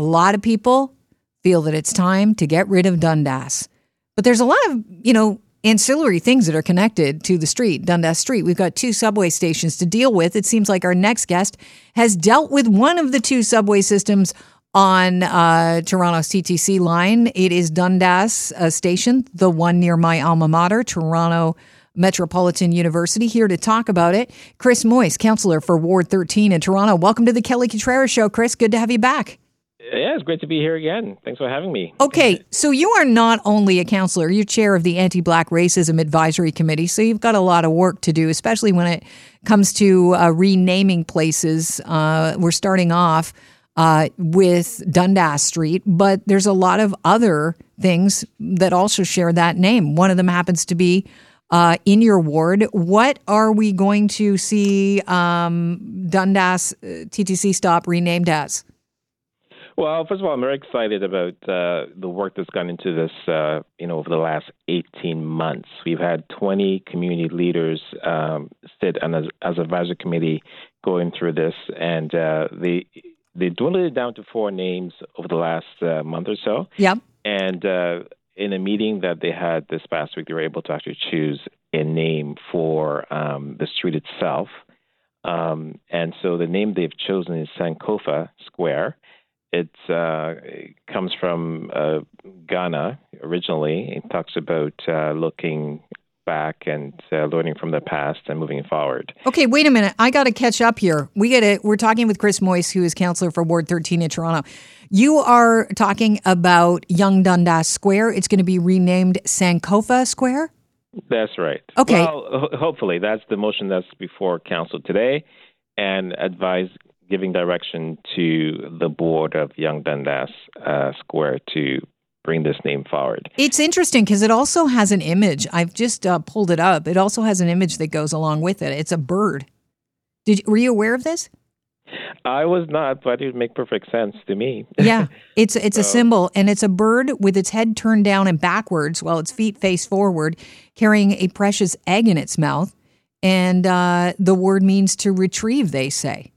A lot of people feel that it's time to get rid of Dundas. But there's a lot of, you know, ancillary things that are connected to the street, Dundas Street. We've got two subway stations to deal with. It seems like our next guest has dealt with one of the two subway systems on uh, Toronto's TTC line. It is Dundas uh, Station, the one near my alma mater, Toronto Metropolitan University. Here to talk about it, Chris Moise, councillor for Ward 13 in Toronto. Welcome to the Kelly Cutrara Show, Chris. Good to have you back. Yeah, it's great to be here again. Thanks for having me. Okay, so you are not only a councillor, you're chair of the Anti Black Racism Advisory Committee. So you've got a lot of work to do, especially when it comes to uh, renaming places. Uh, we're starting off uh, with Dundas Street, but there's a lot of other things that also share that name. One of them happens to be uh, in your ward. What are we going to see um, Dundas uh, TTC stop renamed as? Well, first of all, I'm very excited about uh, the work that's gone into this. Uh, you know, over the last 18 months, we've had 20 community leaders um, sit on as, as advisory committee going through this, and uh, they they dwindled it down to four names over the last uh, month or so. Yep. And uh, in a meeting that they had this past week, they were able to actually choose a name for um, the street itself. Um, and so the name they've chosen is Sankofa Square. It's, uh, it comes from uh, Ghana originally. It talks about uh, looking back and uh, learning from the past and moving forward. Okay, wait a minute. I got to catch up here. We get it. We're talking with Chris Moise, who is councillor for Ward 13 in Toronto. You are talking about Yonge Dundas Square. It's going to be renamed Sankofa Square. That's right. Okay. Well, hopefully that's the motion that's before council today, and advise giving direction to the board of Yonge Dundas uh, Square to bring this name forward. It's interesting because it also has an image. I've just uh, pulled it up. It also has an image that goes along with it. It's a bird. Did were you aware of this? I was not, but it would make perfect sense to me. yeah, it's it's so. a symbol, and it's a bird with its head turned down and backwards, while its feet face forward, carrying a precious egg in its mouth. And uh, the word means to retrieve. They say.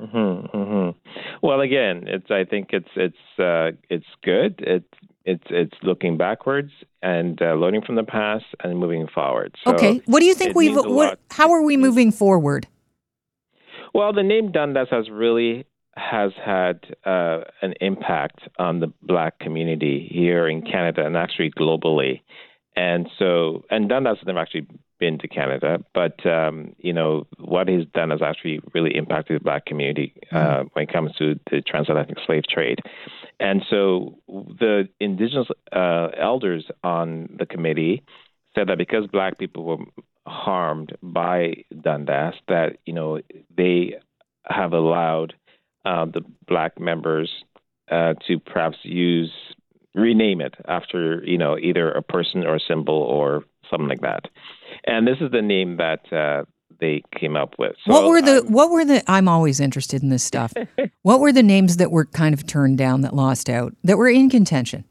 Mm-hmm, mm-hmm. Well, again, it's. I think it's it's uh, it's good. It's it's it's looking backwards and uh, learning from the past and moving forward. So okay, what do you think we've? What, how are we moving forward? Well, the name Dundas has really has had uh, an impact on the black community here in Canada and actually globally. And so, and Dundas has never actually been to Canada, but um, you know what he's done has actually really impacted the black community uh, mm-hmm. when it comes to the transatlantic slave trade. And so, the indigenous uh, elders on the committee said that because black people were harmed by Dundas, that you know they have allowed uh, the black members uh, to perhaps use rename it after you know either a person or a symbol or something like that. And this is the name that uh, they came up with. So what were the What were the? I'm always interested in this stuff. what were the names that were kind of turned down that lost out that were in contention?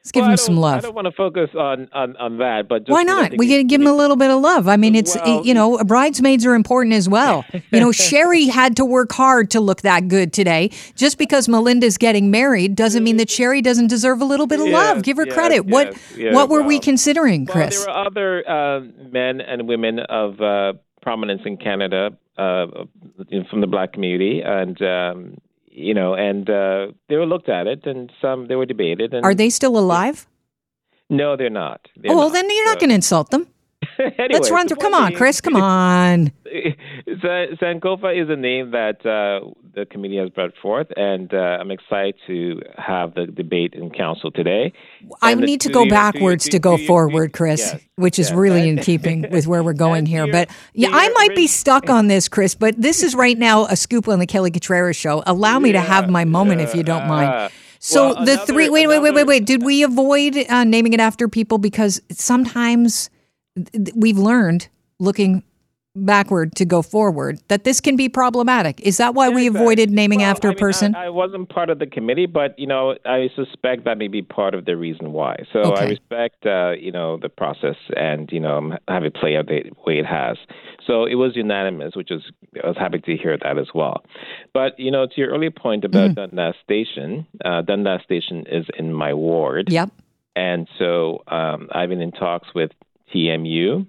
Let's give well, them some love. I don't want to focus on, on, on that, but why not? We to give him a little bit of love. I mean, it's well, you know, bridesmaids are important as well. you know, Sherry had to work hard to look that good today. Just because Melinda's getting married doesn't mean that Sherry doesn't deserve a little bit of yes, love. Give her yes, credit. Yes, what what were we considering, Chris? Well, there were other uh, men and women of uh, prominence in Canada uh, from the black community, and um, you know, and uh, they were looked at it, and some they were debated. And Are they still alive? No, they're not. They're oh well, not. then you're not going to insult them. anyway, Let's run through. Come on, Chris. Come on. Sankofa is a name that uh, the committee has brought forth, and uh, I'm excited to have the debate in council today. I and need to go backwards to, go forward, Chris, yes, which is yes, really in keeping with where we're going here. But yeah, I might be stuck on this, Chris. But this is right now a scoop on the Kelly Cutrara show. Allow me yeah, to have my moment, yeah, if you don't mind. Uh, so well, the another, three. Wait, wait, wait, wait, wait. Did we avoid uh, naming it after people because sometimes we've learned looking backward to go forward, that this can be problematic. Is that why we avoided naming well, after I a mean, person? I, I, wasn't part of the committee, but you know, I suspect that may be part of the reason why. So okay. I respect, uh, you know, the process and you know have it play out the way it has. So it was unanimous, which is I was happy to hear that as well. But you know, to your earlier point about mm-hmm. Dundas Station, uh, Dundas Station is in my ward. Yep. And so um, I've been in talks with TMU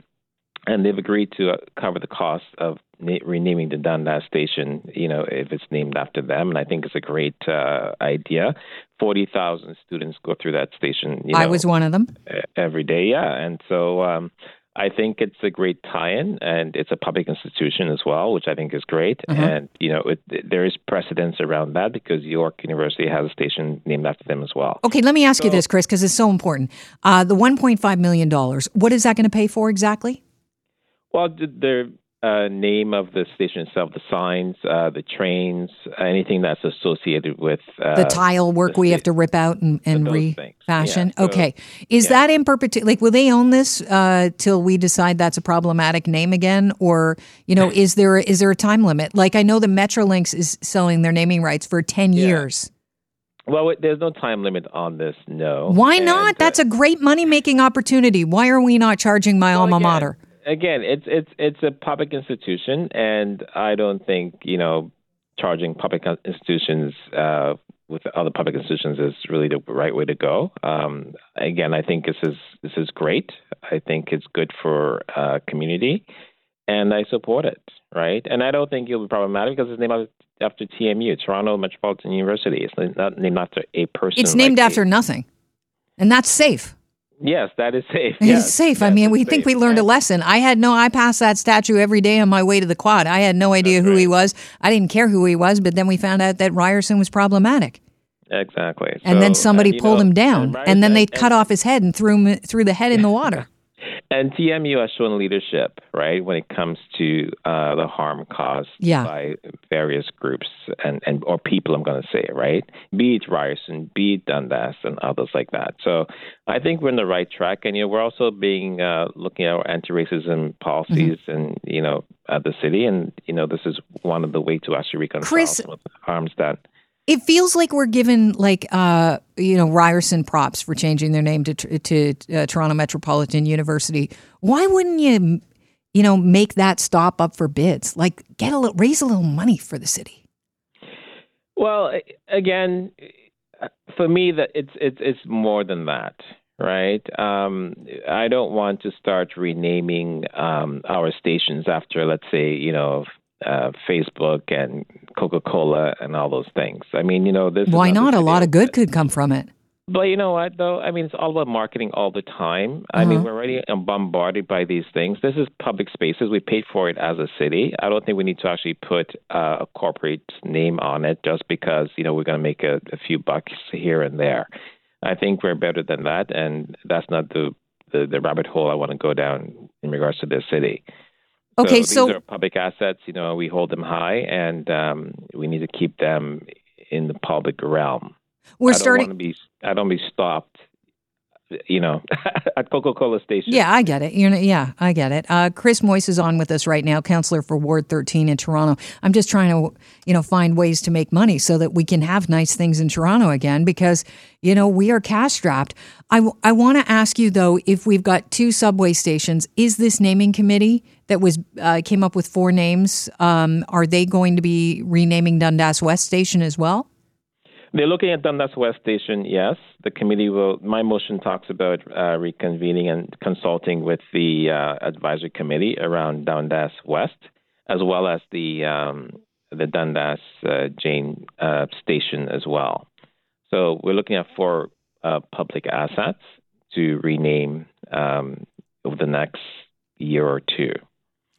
and they've agreed to uh, cover the cost of na- renaming the Dundas station, you know, if it's named after them. And I think it's a great uh, idea. 40,000 students go through that station. You know, I was one of them. Every day, yeah. And so um, I think it's a great tie-in, and it's a public institution as well, which I think is great. Uh-huh. And you know, it, there is precedence around that because York University has a station named after them as well. Okay, let me ask so, you this, Chris, because it's so important. Uh, the 1.5 million dollars. What is that going to pay for exactly? Well, the uh, name of the station itself, the signs, uh, the trains, anything that's associated with uh, the tile work the we have to rip out and, and refashion. Yeah, so, okay, is yeah. that in perpetuity? Like, will they own this uh, till we decide that's a problematic name again, or you know, is there is there a time limit? Like, I know the Metrolinx is selling their naming rights for ten yeah. years. Well, there's no time limit on this. No. Why not? And, uh, That's a great money making opportunity. Why are we not charging my well, alma mater? Again, it's it's it's a public institution, and I don't think you know charging public institutions uh, with other public institutions is really the right way to go. Um, again, I think this is this is great. I think it's good for uh, community, and I support it. Right, and I don't think it'll be problematic because it's named after TMU, Toronto Metropolitan University. It's not named after a person. It's named like after nothing, and that's safe. Yes, that is safe. It's yes. safe. I mean, we think we learned a lesson. I had no, I passed that statue every day on my way to the quad. I had no idea That's who right. he was. I didn't care who he was, but then we found out that Ryerson was problematic. Exactly. And so, then somebody uh, pulled know, him down, and, and then they and, cut off his head and threw him threw the head in the water. And TMU has shown leadership, right, when it comes to uh, the harm caused yeah. by various groups and, and or people. I'm going to say, right, be it Ryerson, be it Dundas, and others like that. So I think we're in the right track, and you know, we're also being uh, looking at our anti-racism policies mm-hmm. and you know at the city, and you know, this is one of the way to actually reconcile Chris, some of the harms that it feels like we're given like uh, you know Ryerson props for changing their name to to uh, Toronto Metropolitan University. Why wouldn't you you know make that stop up for bids? Like get a little raise a little money for the city. Well, again, for me that it's it's it's more than that right? Um, I don't want to start renaming um, our stations after, let's say, you know, uh, Facebook and Coca Cola and all those things. I mean, you know, this. Why not? A lot of good could come from it. But you know what, though? I mean, it's all about marketing all the time. Uh-huh. I mean, uh-huh. we're already bombarded by these things. This is public spaces. We paid for it as a city. I don't think we need to actually put uh, a corporate name on it just because you know we're going to make a, a few bucks here and there. I think we're better than that, and that's not the the, the rabbit hole I want to go down in regards to this city. Okay, so, so these are public assets. You know, we hold them high, and um, we need to keep them in the public realm. We're I starting. Be, I don't be stopped. You know, at Coca Cola station. Yeah, I get it. You're, yeah, I get it. Uh, Chris Moise is on with us right now, councillor for Ward 13 in Toronto. I'm just trying to, you know, find ways to make money so that we can have nice things in Toronto again because, you know, we are cash strapped. I, I want to ask you though, if we've got two subway stations, is this naming committee that was uh, came up with four names. Um, are they going to be renaming Dundas West Station as well? They're looking at Dundas West Station. Yes, the committee will. My motion talks about uh, reconvening and consulting with the uh, advisory committee around Dundas West, as well as the um, the Dundas uh, Jane uh, Station as well. So we're looking at four uh, public assets to rename um, over the next year or two.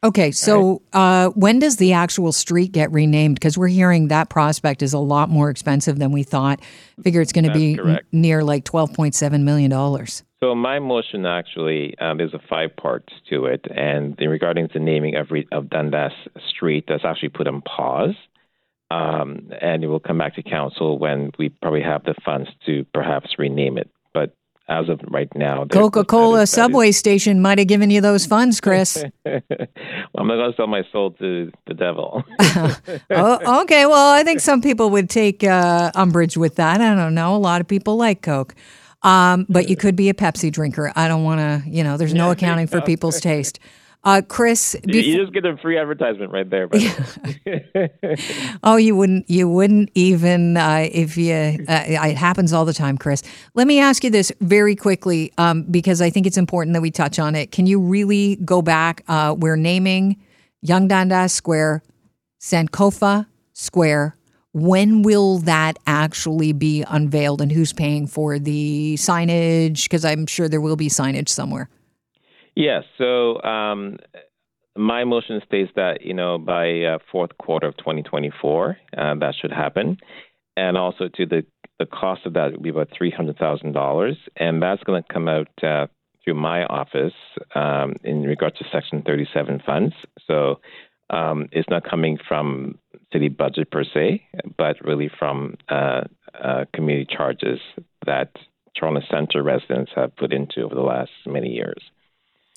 Okay, so right. uh, when does the actual street get renamed? Because we're hearing that prospect is a lot more expensive than we thought. Figure it's going to be n- near like twelve point seven million dollars. So my motion actually um, there's a five parts to it, and in regarding the naming of, re- of Dundas Street, that's actually put on pause, um, and it will come back to council when we probably have the funds to perhaps rename it. But as of right now. Coca Cola subway station might have given you those funds, Chris. well, I'm not going to sell my soul to the devil. oh, okay, well, I think some people would take uh, umbrage with that. I don't know. A lot of people like Coke. Um, but you could be a Pepsi drinker. I don't want to, you know, there's no accounting for people's taste. Uh, Chris, you just get a free advertisement right there. oh, you wouldn't, you wouldn't even uh, if you. Uh, it happens all the time, Chris. Let me ask you this very quickly um, because I think it's important that we touch on it. Can you really go back? Uh, we're naming Yonge Dundas Square, Sankofa Square. When will that actually be unveiled, and who's paying for the signage? Because I'm sure there will be signage somewhere. Yes. So um, my motion states that you know by uh, fourth quarter of 2024 uh, that should happen, and also to the the cost of that would be about three hundred thousand dollars, and that's going to come out uh, through my office um, in regards to Section 37 funds. So um, it's not coming from city budget per se, but really from uh, uh, community charges that Toronto Centre residents have put into over the last many years.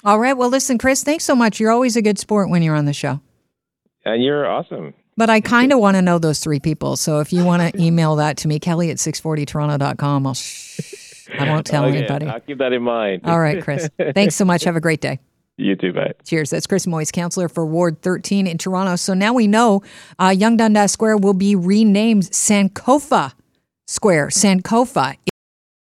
All right. Well, listen, Chris, thanks so much. You're always a good sport when you're on the show. And you're awesome. But I kind of want to know those three people. So if you want to email that to me, Kelly at 640toronto.com, I'll sh- I won't tell okay, anybody. I'll keep that in mind. All right, Chris. Thanks so much. Have a great day. You too, bye. Cheers. That's Chris Moise, councillor for Ward 13 in Toronto. So now we know uh, Yonge Dundas Square will be renamed Sankofa Square. Sankofa.